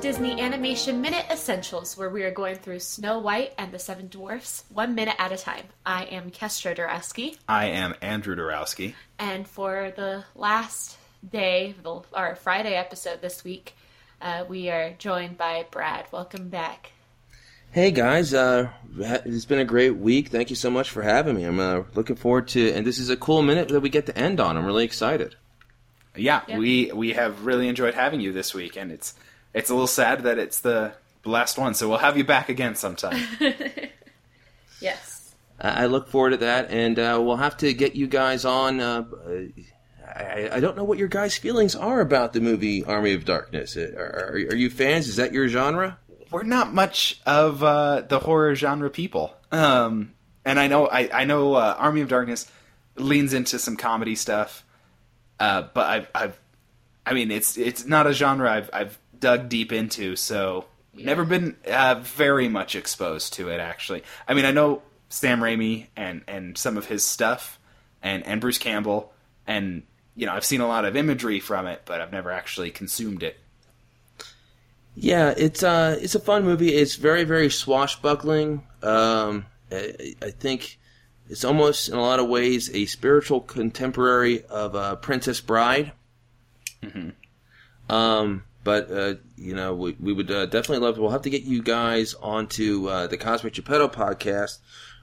Disney Animation Minute Essentials, where we are going through Snow White and the Seven Dwarfs one minute at a time. I am Kestra Dorowski, I am Andrew Dorowski. and for the last day, the, our Friday episode this week, uh, we are joined by Brad. Welcome back. Hey guys, uh, it's been a great week. Thank you so much for having me. I'm uh, looking forward to, and this is a cool minute that we get to end on. I'm really excited. Yeah, Yeah. we we have really enjoyed having you this week, and it's it's a little sad that it's the last one. So we'll have you back again sometime. Yes. I I look forward to that, and uh, we'll have to get you guys on. Uh, I, I don't know what your guys' feelings are about the movie Army of Darkness. Uh, Are, are, are you fans? Is that your genre? We're not much of uh, the horror genre people, um, and I know I, I know uh, Army of Darkness leans into some comedy stuff, uh, but I've, I've I mean it's it's not a genre I've I've dug deep into, so never been uh, very much exposed to it. Actually, I mean I know Sam Raimi and and some of his stuff, and and Bruce Campbell, and you know I've seen a lot of imagery from it, but I've never actually consumed it. Yeah, it's uh, it's a fun movie. It's very, very swashbuckling. Um, I, I think it's almost in a lot of ways a spiritual contemporary of uh, Princess Bride. Um, but uh, you know, we, we would uh, definitely love. To, We'll have to get you guys onto uh, the Cosmic Geppetto podcast.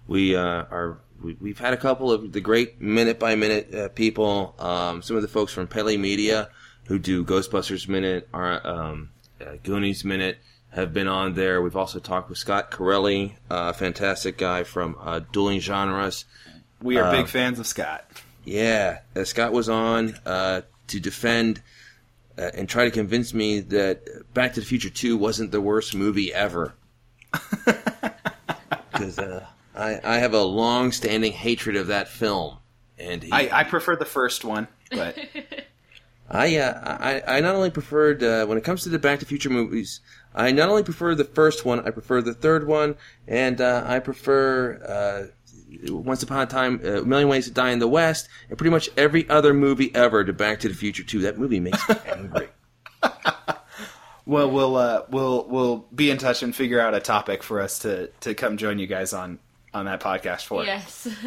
We uh, are. We, we've had a couple of the great minute by minute uh, people. Um, some of the folks from Pele Media who do Ghostbusters Minute, our um, uh, Goonies Minute, have been on there. We've also talked with Scott Corelli, a fantastic guy from uh, Dueling Genres. We are big fans of Scott. Yeah, uh, Scott was on uh, to defend uh, and try to convince me that Back to the Future 2 wasn't the worst movie ever. Because uh, I, I have a long standing hatred of that film. And he, I, I prefer the first one, but I, uh, I, I not only preferred uh, when it comes to the Back to the Future movies, I not only prefer the first one, I prefer the third one, and uh, I prefer uh, Once Upon a Time, uh, A Million Ways to Die in the West, and pretty much every other movie ever to Back to the Future 2. That movie makes me angry. well, we'll uh, we'll we'll be in touch and figure out a topic for us to to come join you guys on on that podcast for. Yes.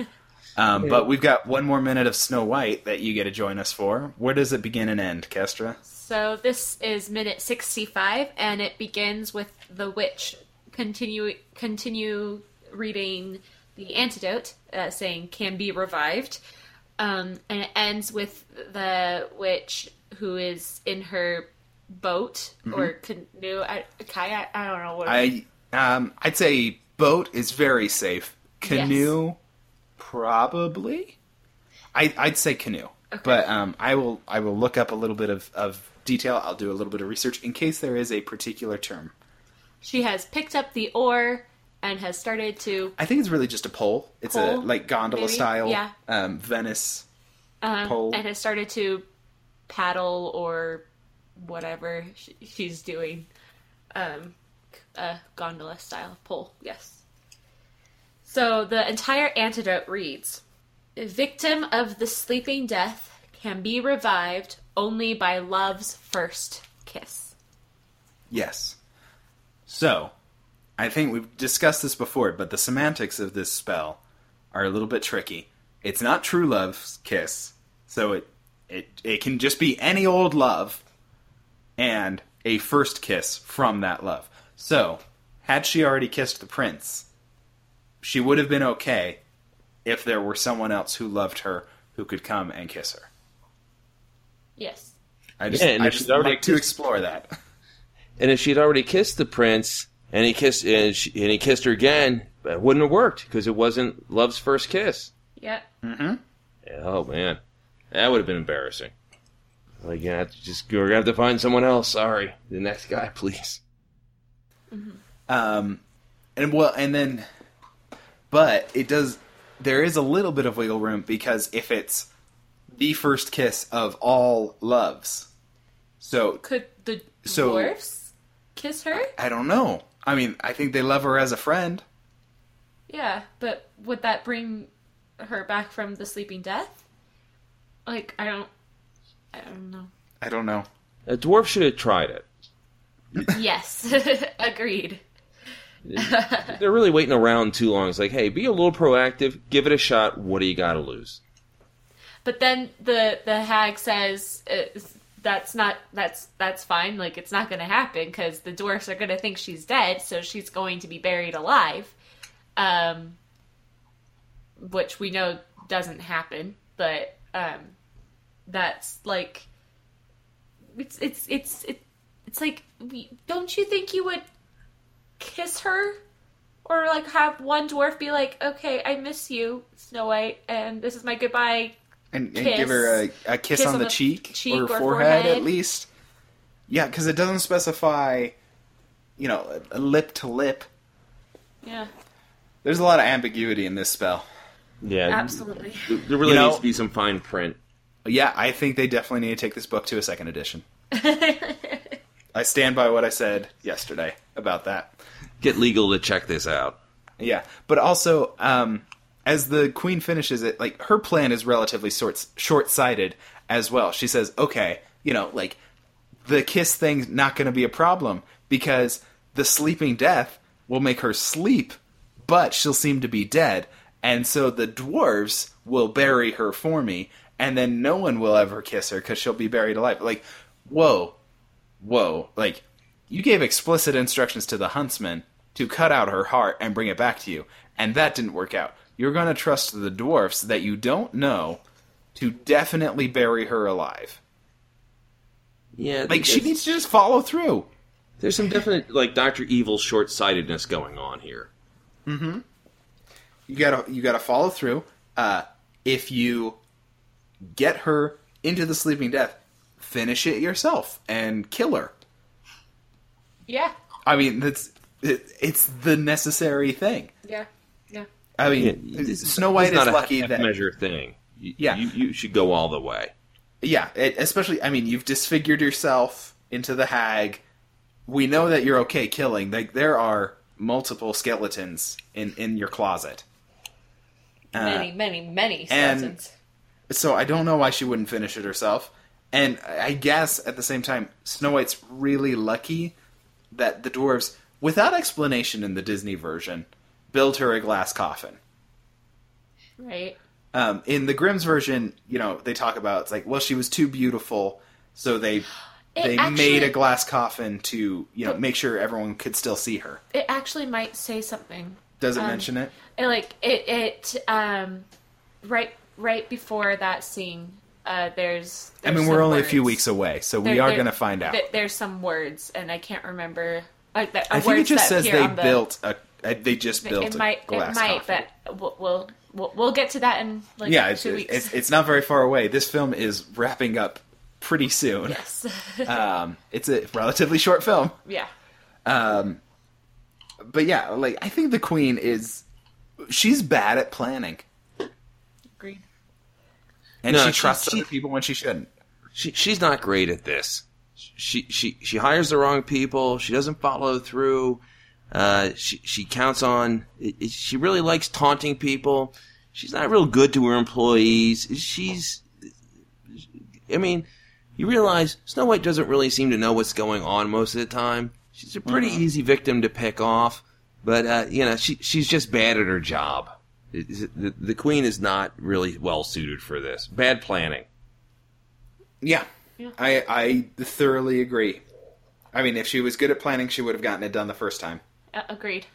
Um, But we've got one more minute of Snow White that you get to join us for. Where does it begin and end, Kestra? So this is minute 65 and it begins with the witch continue continue reading the antidote uh, saying can be revived. Um, and it ends with the witch who is in her boat or canoe, I, kayak, I don't know what. I um, I'd say boat is very safe. Canoe, probably. I I'd say canoe, but um, I will I will look up a little bit of, of detail. I'll do a little bit of research in case there is a particular term. she has picked up the oar and has started to I think it's really just a pole. It's a like gondola maybe? style, Yeah. um, Venice. um, Pole. and has started to paddle or whatever she's doing. Um, a gondola style pole, yes. So the entire antidote reads "A Victim of the sleeping death can be revived only by love's first kiss. Yes. So, I think we've discussed this before, but the semantics of this spell are a little bit tricky. It's not true love's kiss, so it it it can just be any old love and a first kiss from that love. So, had she already kissed the prince, she would have been okay if there were someone else who loved her who could come and kiss her. Yes. I just, Yeah, and I just she's already like to explore that. And if she'd already kissed the prince, and he kissed, and, she, and he kissed her again, But it wouldn't have worked because it wasn't love's first kiss. Yeah. Oh man, that would have been embarrassing. Like, yeah, just you're gonna have to find someone else. Sorry, the next guy, please. Um, and well, and then, but it does. There is a little bit of wiggle room because if it's the first kiss of all loves, so Could the So- dwarfs kiss her? I don't know. I mean, I think they love her as a friend. Yeah, but would that bring her back from the sleeping death? Like, I don't, I don't know. I don't know. A dwarf should have tried it. yes, agreed. They're really waiting around too long. It's like, hey, be a little proactive. Give it a shot. What do you got to lose? But then the the hag says uh, that's not that's that's fine. Like it's not going to happen because the dwarfs are going to think she's dead, so she's going to be buried alive. Um, which we know doesn't happen, but um, that's like it's it's it's it, it's like don't you think you would kiss her or like have one dwarf be like okay i miss you snow white and this is my goodbye and, and Kiss. give her a, a kiss, Kiss on on the the cheek, cheek or, or forehead, forehead. at least. Yeah, because it doesn't specify, you know, a lip to lip. yeah There's a lot of ambiguity in this spell. Yeah, absolutely There there really You know- needs to be some fine print. Yeah, I think they definitely need to take this book to a second edition. I stand by what I said yesterday about that. Get legal to check this out. Yeah, but also, um, as the queen finishes it, like her plan is relatively short short sighted as well. She says, "Okay, you know, like the kiss thing's not going to be a problem because the sleeping death will make her sleep, but she'll seem to be dead, and so the dwarves will bury her for me, and then no one will ever kiss her because she'll be buried alive." Like, whoa, whoa, like you gave explicit instructions to the huntsman to cut out her heart and bring it back to you, and that didn't work out. You're going to trust the dwarfs that you don't know to definitely bury her alive. Yeah, Like she needs to just follow through. There's some definite like Doctor Evil short sightedness going on here. Mm-hmm. You gotta you gotta follow through. Uh, if you get her into the sleeping death, finish it yourself and kill her. yeah I mean, that's it, it's the necessary thing. yeah yeah I mean, Yeah, Snow White this is not lucky a half that measure thing. You, Yeah. you, you should go all the way. Yeah, it, especially. I mean, you've disfigured yourself into the hag. We know that you're okay killing. Like there are multiple skeletons in in your closet. Uh, many many many and- skeletons So I don't know why she wouldn't finish it herself. And I guess at the same time, Snow White's really lucky that the dwarves, without explanation in the Disney version, build her a glass coffin. right Um, in the Grimm's version, you know, they talk about it's like, well, she was too beautiful, so they It they actually- made a glass coffin to you know make sure everyone could still see her. it actually might say something Does it Um, mention it? It, like it it um right right before that scene uh there's, I mean, we're only a few weeks away, so we are there- going to find out. th- there's some words and i can't remember like that, I think it words just that says they the- built a. uh, They just built it a might glass it might coffin. but we'll, we'll we'll we'll get to that in like yeah, it's, two weeks it's it's not very far away. This film is wrapping up pretty soon. yes Um, it's a relatively short film. yeah Um, but yeah, like I think the queen is she's bad at planning, agreed and No, she she- trusts she- other people when she shouldn't. She she's not great at this. She she she hires the wrong people. She doesn't follow through. Uh, she she counts on. it- it- She really likes taunting people. She's not real good to her employees. She's. I mean, you realize Snow White doesn't really seem to know what's going on most of the time. She's a pretty easy victim to pick off, but uh, you know she she's just bad at her job. It- it- The, the queen is not really well suited for this. Bad planning. Yeah, Yeah. I I thoroughly agree. I mean, if she was good at planning, she would have gotten it done the first time, uh, agreed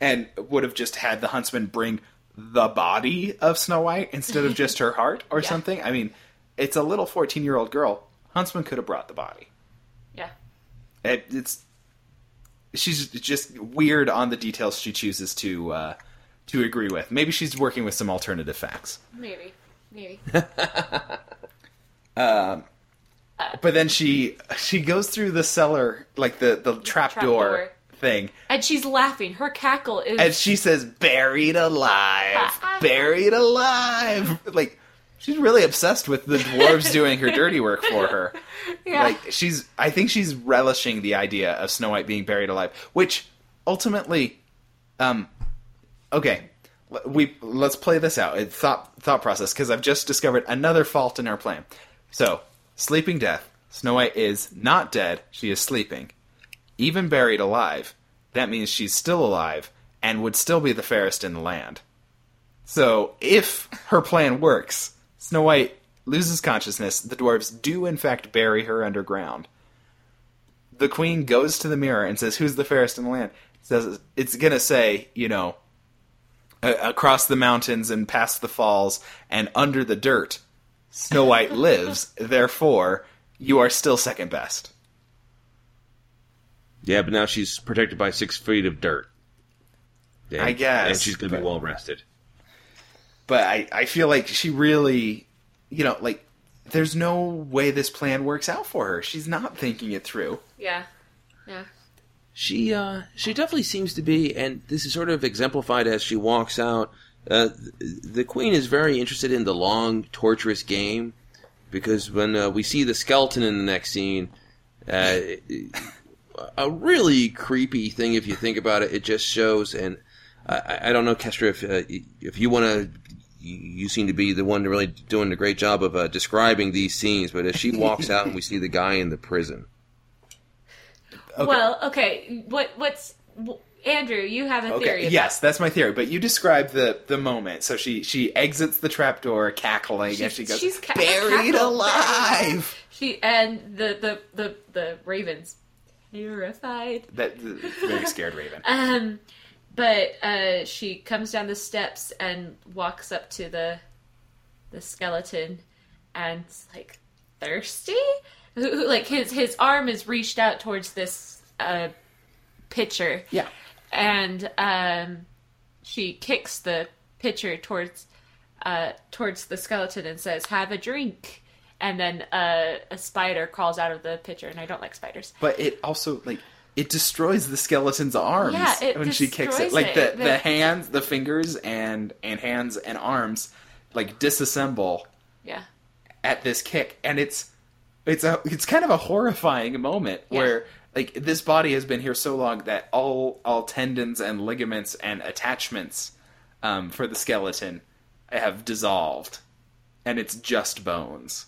and would have just had the huntsman bring the body of Snow White instead of just her heart or Yeah. something. I mean, it's a little fourteen-year-old girl. Huntsman could have brought the body. yeah It, it's she's just weird on the details she chooses to uh, to agree with. Maybe she's working with some alternative facts. maybe maybe Um, But then she she goes through the cellar, like the the trap, trap door, door. Thing, and she's laughing her cackle is and she says, "Buried alive, buried alive." Like she's really obsessed with the dwarves doing her dirty work for her. yeah Like she's, I think she's relishing the idea of Snow White being buried alive, which ultimately, um, okay, we let's play this out. It thought thought process because I've just discovered another fault in our plan. So, sleeping death. Snow White is not dead; she is sleeping. Even buried alive, that means she's still alive and would still be the fairest in the land. So, if her plan works, Snow White loses consciousness, the dwarves do in fact bury her underground. The queen goes to the mirror and says, Who's the fairest in the land? says it's gonna say, you know, across the mountains and past the falls and under the dirt, Snow White lives. Therefore, you are still second best. Yeah, but now she's protected by six feet of dirt. And, I guess, and she's gonna but, be well rested. But I, I feel like she really, you know, like there's no way this plan works out for her. She's not thinking it through. Yeah, yeah she uh, she definitely seems to be, and this is sort of exemplified as she walks out. Uh, the queen is very interested in the long, torturous game because when uh, we see the skeleton in the next scene, uh, a really creepy thing if you think about it. It just shows, and I, I don't know, Kestra, if uh, if you want to you seem to be the one really doing a great job of uh, describing these scenes. But as she walks out and we see the guy in the prison, Okay. Well, okay. What what's Andrew? You have a okay. theory. Yes, that's my theory. But you describe the the moment. So she she exits the trapdoor, cackling, she's, and she goes, "She's ca- buried alive." She and the the the the ravens terrified. That very scared raven. um, but uh, she comes down the steps and walks up to the the skeleton, and like thirsty who, who, like his his arm is reached out towards this uh, pitcher. Yeah, and um, she kicks the pitcher towards uh, towards the skeleton and says, "Have a drink." And then uh, a spider crawls out of the pitcher, and I don't like spiders. But it also like it destroys the skeleton's arms yeah, when she kicks it. Like the, the, the hands, the fingers, and and hands and arms like disassemble. Yeah. At this kick, and it's it's a it's kind of a horrifying moment yeah. where like this body has been here so long that all all tendons and ligaments and attachments um, for the skeleton have dissolved, and it's just bones.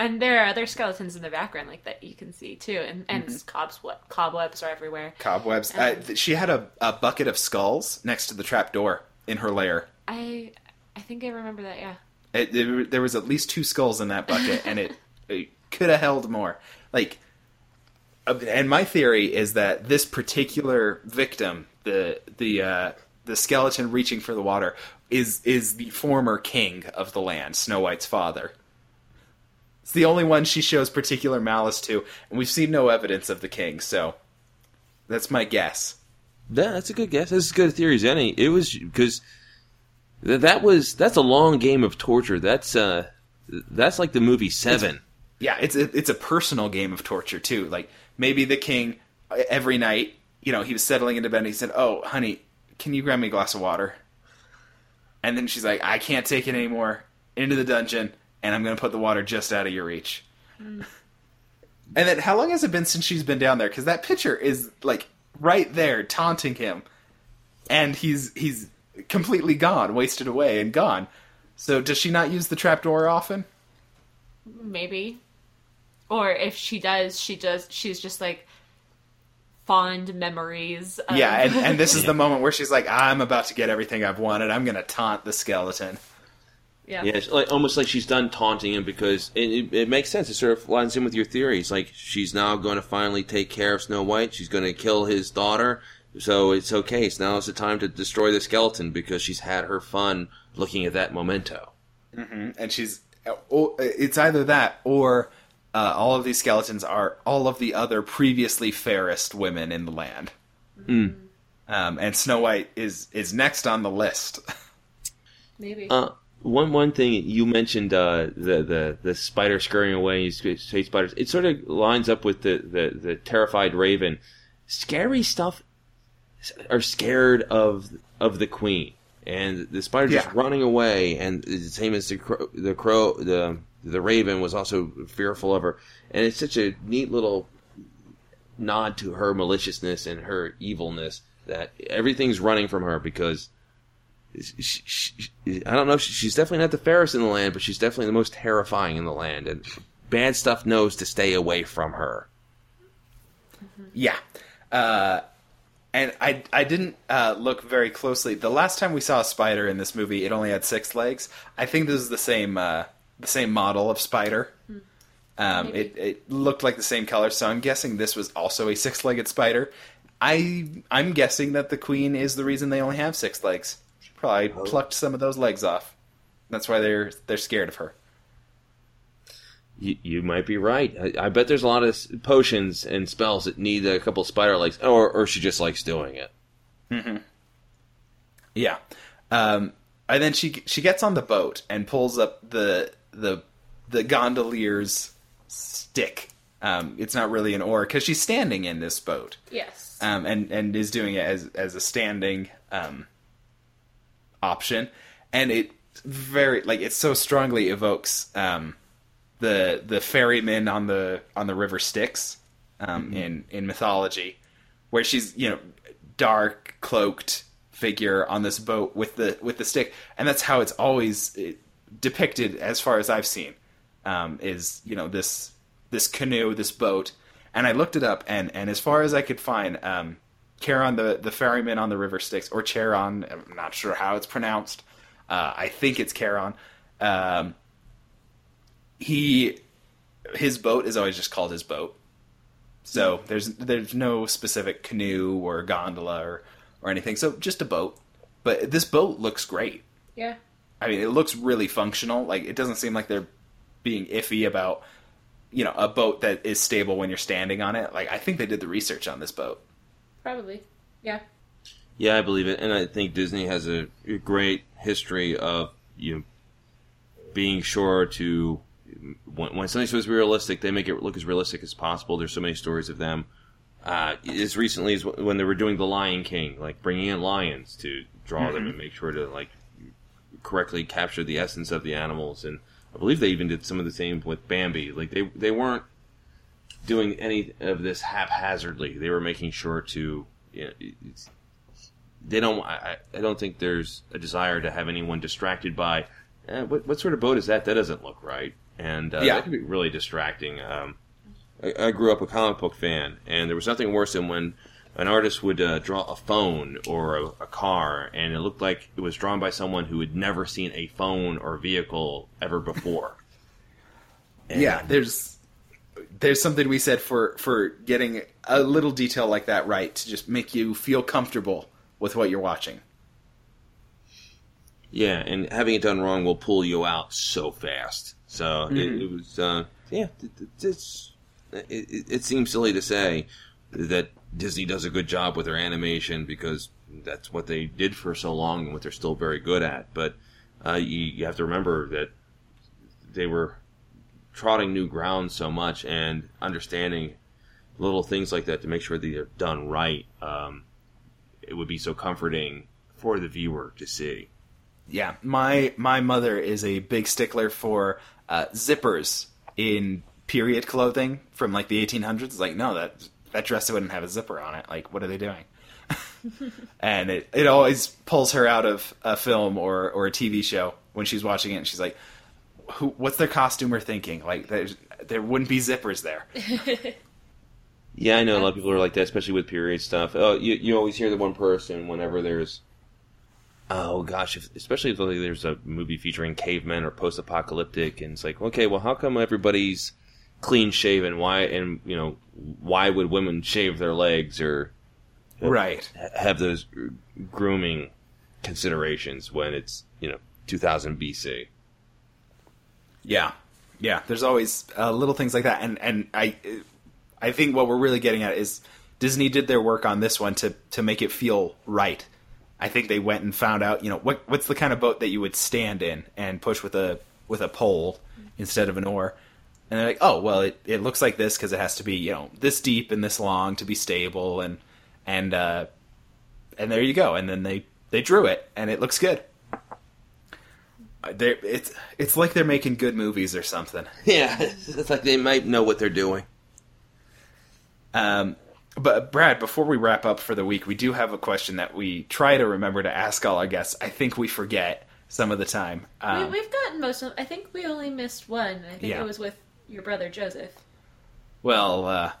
And there are other skeletons in the background like that you can see too, and and mm-hmm. cobwebs are everywhere. Cobwebs. Um, uh, she had a, a bucket of skulls next to the trap door in her lair. I I think I remember that. Yeah. It, it, there was at least two skulls in that bucket, and it, it could have held more. Like, uh, and my theory is that this particular victim, the the uh, the skeleton reaching for the water, is is the former king of the land, Snow White's father. It's the only one she shows particular malice to, and we've seen no evidence of the king. So, that's my guess. Yeah, that's a good guess. That's as good a theory as any. It was because that was that's a long game of torture. That's uh, that's like the movie Seven yeah, it's a, it's a personal game of torture too. Like maybe the king every night, you know, he was settling into bed and he said, "Oh, honey, can you grab me a glass of water?" And then she's like, "I can't take it anymore." Into the dungeon, and I'm going to put the water just out of your reach. Mm. And then, how long has it been since she's been down there? Because that picture is like right there, taunting him, and he's he's completely gone, wasted away, and gone. So, does she not use the trapdoor often? Maybe or if she does, she does. She's just like fond memories. Of... Yeah, and, and this is the moment where she's like, "I'm about to get everything I've wanted. I'm going to taunt the skeleton." Yeah, yeah, like almost like she's done taunting him because it, it, it, makes sense. It sort of lines in with your theories. Like she's now going to finally take care of Snow White. She's going to kill his daughter, so it's okay. So now is the time to destroy the skeleton because she's had her fun looking at that memento. Mm-hmm. And she's, it's either that or uh, all of these skeletons are all of the other previously fairest women in the land. Mm. Um, and Snow White is is next on the list. Maybe. Uh, one one thing you mentioned uh, the the the spider scurrying away. You say spiders. It sort of lines up with the, the the terrified raven. Scary stuff are scared of of the queen, and the spider yeah. just running away. And the same as the crow, the crow the the Raven was also fearful of her, and it's such a neat little nod to her maliciousness and her evilness that everything's running from her because she, she, I don't know. She's definitely not the fairest in the land, but she's definitely the most terrifying in the land, and bad stuff knows to stay away from her. Yeah. Uh, and I I didn't uh, look very closely. The last time we saw a spider in this movie, it only had six legs. I think this is the same uh, the same model of spider. Um, it it looked like the same color, so I'm guessing this was also a six legged spider. I I'm guessing that the queen is the reason they only have six legs. She probably Oh. plucked some of those legs off. That's why they're they're scared of her. You, you might be right. I, I bet there's a lot of potions and spells that need a couple spider legs, or or she just likes doing it. Yeah. Um, and then she she gets on the boat and pulls up the the the gondolier's stick. Um, it's not really an oar because she's standing in this boat, Yes. um, and and is doing it as as a standing um, option, and it very like it so strongly evokes um, the the ferryman on the on the river Styx um, in in mythology, where she's you know dark cloaked figure on this boat with the with the stick, and that's how it's always eh, depicted as far as I've seen. Um, is you know this this canoe, this boat, and I looked it up, and and as far as I could find, um, Charon, the the ferryman on the river Styx, or Charon, I'm not sure how it's pronounced. Uh, I think it's Charon. Um, he his boat is always just called his boat. So there's there's no specific canoe or gondola or, or anything. So just a boat. But this boat looks great. yeah. I mean, it looks really functional. Like it doesn't seem like they're being iffy about you know a boat that is stable when you're standing on it. Like I think they did the research on this boat. Probably. Yeah. Yeah, I believe it, and I think Disney has a, great history of you know, being sure to when, when something's supposed to be realistic, they make it look as realistic as possible. There's so many stories of them. Uh, as recently as when they were doing The Lion King, like bringing in lions to draw them and make sure to like correctly capture the essence of the animals, and I believe they even did some of the same with Bambi. Like they they weren't doing any of this haphazardly. They were making sure to you know, it's, they don't. I, I I don't think there's a desire to have anyone distracted by eh, what what sort of boat is that? That doesn't look right, and uh, Yeah. that can be really distracting. Um, I, I grew up a comic book fan, and there was nothing worse than when an artist would uh, draw a phone or a, a car, and it looked like it was drawn by someone who had never seen a phone or vehicle ever before. And- Yeah, there's there's something we said for for getting a little detail like that right to just make you feel comfortable with what you're watching. Yeah, and having it done wrong will pull you out so fast. So it, it was, uh, yeah, it, it- it's, it, it, it seems silly to say that Disney does a good job with their animation because that's what they did for so long and what they're still very good at. But uh, you, you have to remember that they were trotting new ground so much and understanding little things like that to make sure that they're done right. Um, it would be so comforting for the viewer to see. Yeah, my my mother is a big stickler for uh, zippers in period clothing from like the 1800s. Like, no, that that dress wouldn't have a zipper on it. Like, what are they doing? and it it always pulls her out of a film or or a TV show when she's watching it. and She's like, Who, what's their costumer thinking? Like, there wouldn't be zippers there. Yeah, I know a lot of people are like that, especially with period stuff. Oh, you you always hear the one person whenever there's, oh gosh, if, especially if like, there's a movie featuring cavemen or post-apocalyptic, and it's like, okay, well, how come everybody's clean shaven? Why and you know why would women shave their legs or Right. have those grooming considerations when it's you know 2000 BC? Yeah, yeah. There's always uh, little things like that, and and I, I think what we're really getting at is Disney did their work on this one to to make it feel right. I think they went and found out, you know, what what's the kind of boat that you would stand in and push with a with a pole instead of an oar. And they're like, oh well, it, it looks like this because it has to be you know this deep and this long to be stable, and and uh, and there you go. And then they they drew it, and it looks good. They're, it's it's like they're making good movies or something. Yeah, it's like they might know what they're doing. Um, but Brad, before we wrap up for the week, we do have a question that we try to remember to ask all our guests. I think we forget some of the time. Um, we, we've gotten most of. I think we only missed one. I think Yeah. it was with your brother Joseph. well, uh,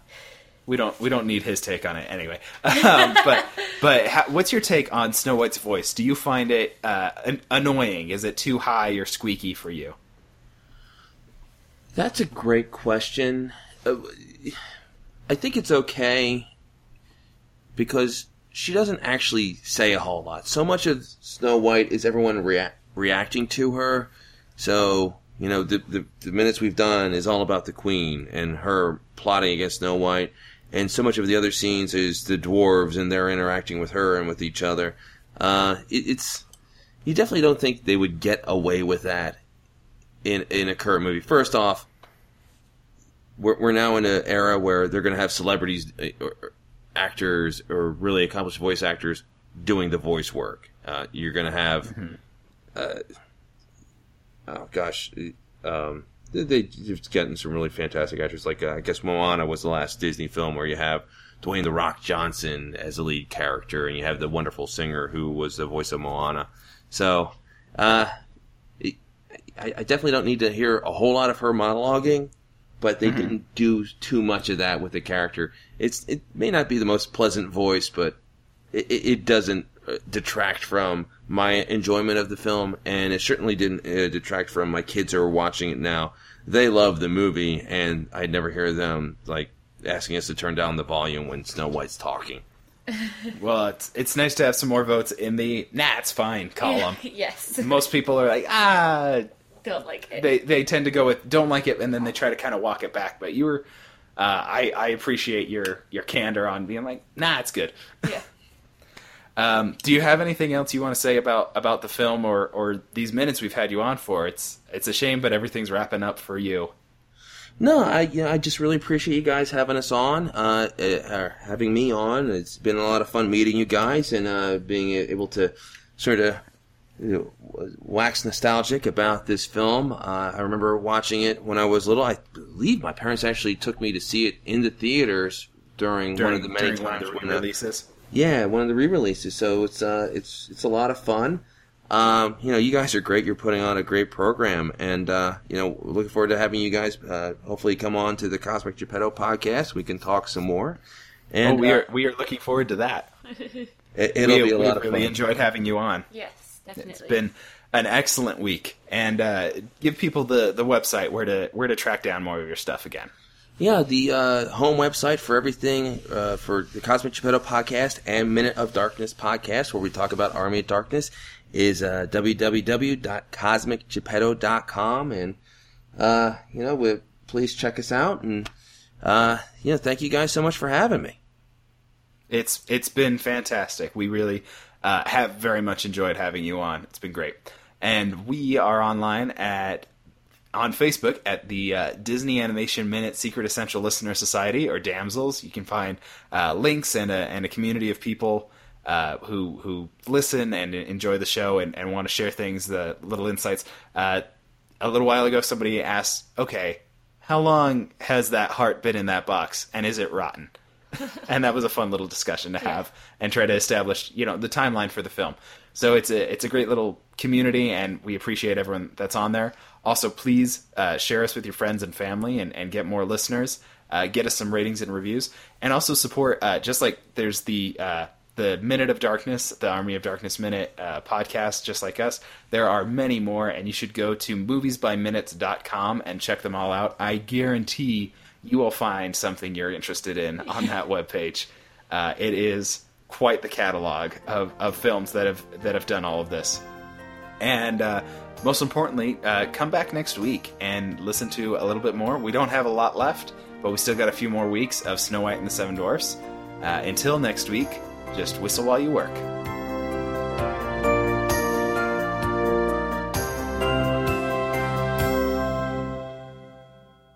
we don't we don't need his take on it anyway. Um, but but ha- what's your take on Snow White's voice? Do you find it uh, an- annoying? Is it too high or squeaky for you? That's a great question. Uh, I think it's okay because she doesn't actually say a whole lot. So much of Snow White is everyone rea- reacting to her. So you know, the, the the minutes we've done is all about the Queen and her plotting against Snow White, and so much of the other scenes is the dwarves and they're interacting with her and with each other. Uh, it, it's you definitely don't think they would get away with that in in a current movie. First off, we're, we're now in an era where they're going to have celebrities, uh, or, or actors, or really accomplished voice actors doing the voice work. Uh, you're going to have, uh, oh gosh, um, they've gotten some really fantastic actors. Like uh, I guess Moana was the last Disney film where you have Dwayne the Rock Johnson as the lead character, and you have the wonderful singer who was the voice of Moana. So, uh, it, I, I definitely don't need to hear a whole lot of her monologuing, but they didn't do too much of that with the character. It's it may not be the most pleasant voice, but it, it it doesn't uh, detract from my enjoyment of the film, and it certainly didn't uh, detract from my kids who are watching it now. They love the movie, and I never hear them like asking us to turn down the volume when Snow White's talking. Well, it's it's nice to have some more votes in the nah, it's fine column. yes. Most people are like ah, Don't like it. they they tend to go with don't like it, and then they try to kind of walk it back. But you were, uh, I I appreciate your your candor on being like nah, it's good. yeah. Um, do you have anything else you want to say about about the film or or these minutes we've had you on for? It's it's a shame, but everything's wrapping up for you. No, I you know, I just really appreciate you guys having us on, uh, uh, or having me on. It's been a lot of fun meeting you guys and uh, being able to sort of you know, wax nostalgic about this film. Uh, I remember watching it when I was little. I believe my parents actually took me to see it in the theaters during, one of the many during times the when uh, releases. Yeah, one of the re-releases. So it's uh, it's it's a lot of fun. Um, you know, you guys are great. You're putting on a great program, and uh, you know, looking forward to having you guys uh, hopefully come on to the Cosmic Geppetto podcast. We can talk some more. And oh, we uh, are we are looking forward to that. it, it'll we, be a lot of really fun. enjoyed having you on. Yes, definitely. It's been an excellent week, and uh, give people the the website where to where to track down more of your stuff again. Yeah, the uh, home website for everything uh, for the Cosmic Geppetto podcast and Minute of Darkness podcast, where we talk about Army of Darkness, is uh, www.cosmicgeppetto.com. And, uh, you know, we, please check us out. And, uh, you know, thank you guys so much for having me. It's it's been fantastic. We really uh, have very much enjoyed having you on. It's been great, and we are online at on Facebook at the uh, Disney Animation Minute Secret Essential Listener Society or Damsels. You can find uh, links and a and a community of people uh, who who listen and enjoy the show and, and want to share things, the little insights. Uh, a little while ago, somebody asked, "Okay, how long has that heart been in that box, and is it rotten?" and that was a fun little discussion to have and try to establish, you know, the timeline for the film. So it's a it's a great little community, and we appreciate everyone that's on there. Also, please uh, share us with your friends and family, and, and get more listeners. Uh, get us some ratings and reviews, and also support. Uh, just like there's the uh, the Minute of Darkness, the Army of Darkness Minute uh, podcast, just like us. There are many more, and you should go to moviesbyminutes.com and check them all out. I guarantee you will find something you're interested in on that webpage. Uh, it is quite the catalog of, of films that have that have done all of this. And uh, most importantly, uh, come back next week and listen to a little bit more. We don't have a lot left, but we still got a few more weeks of Snow White and the Seven Dwarfs. Uh, until next week, just whistle while you work.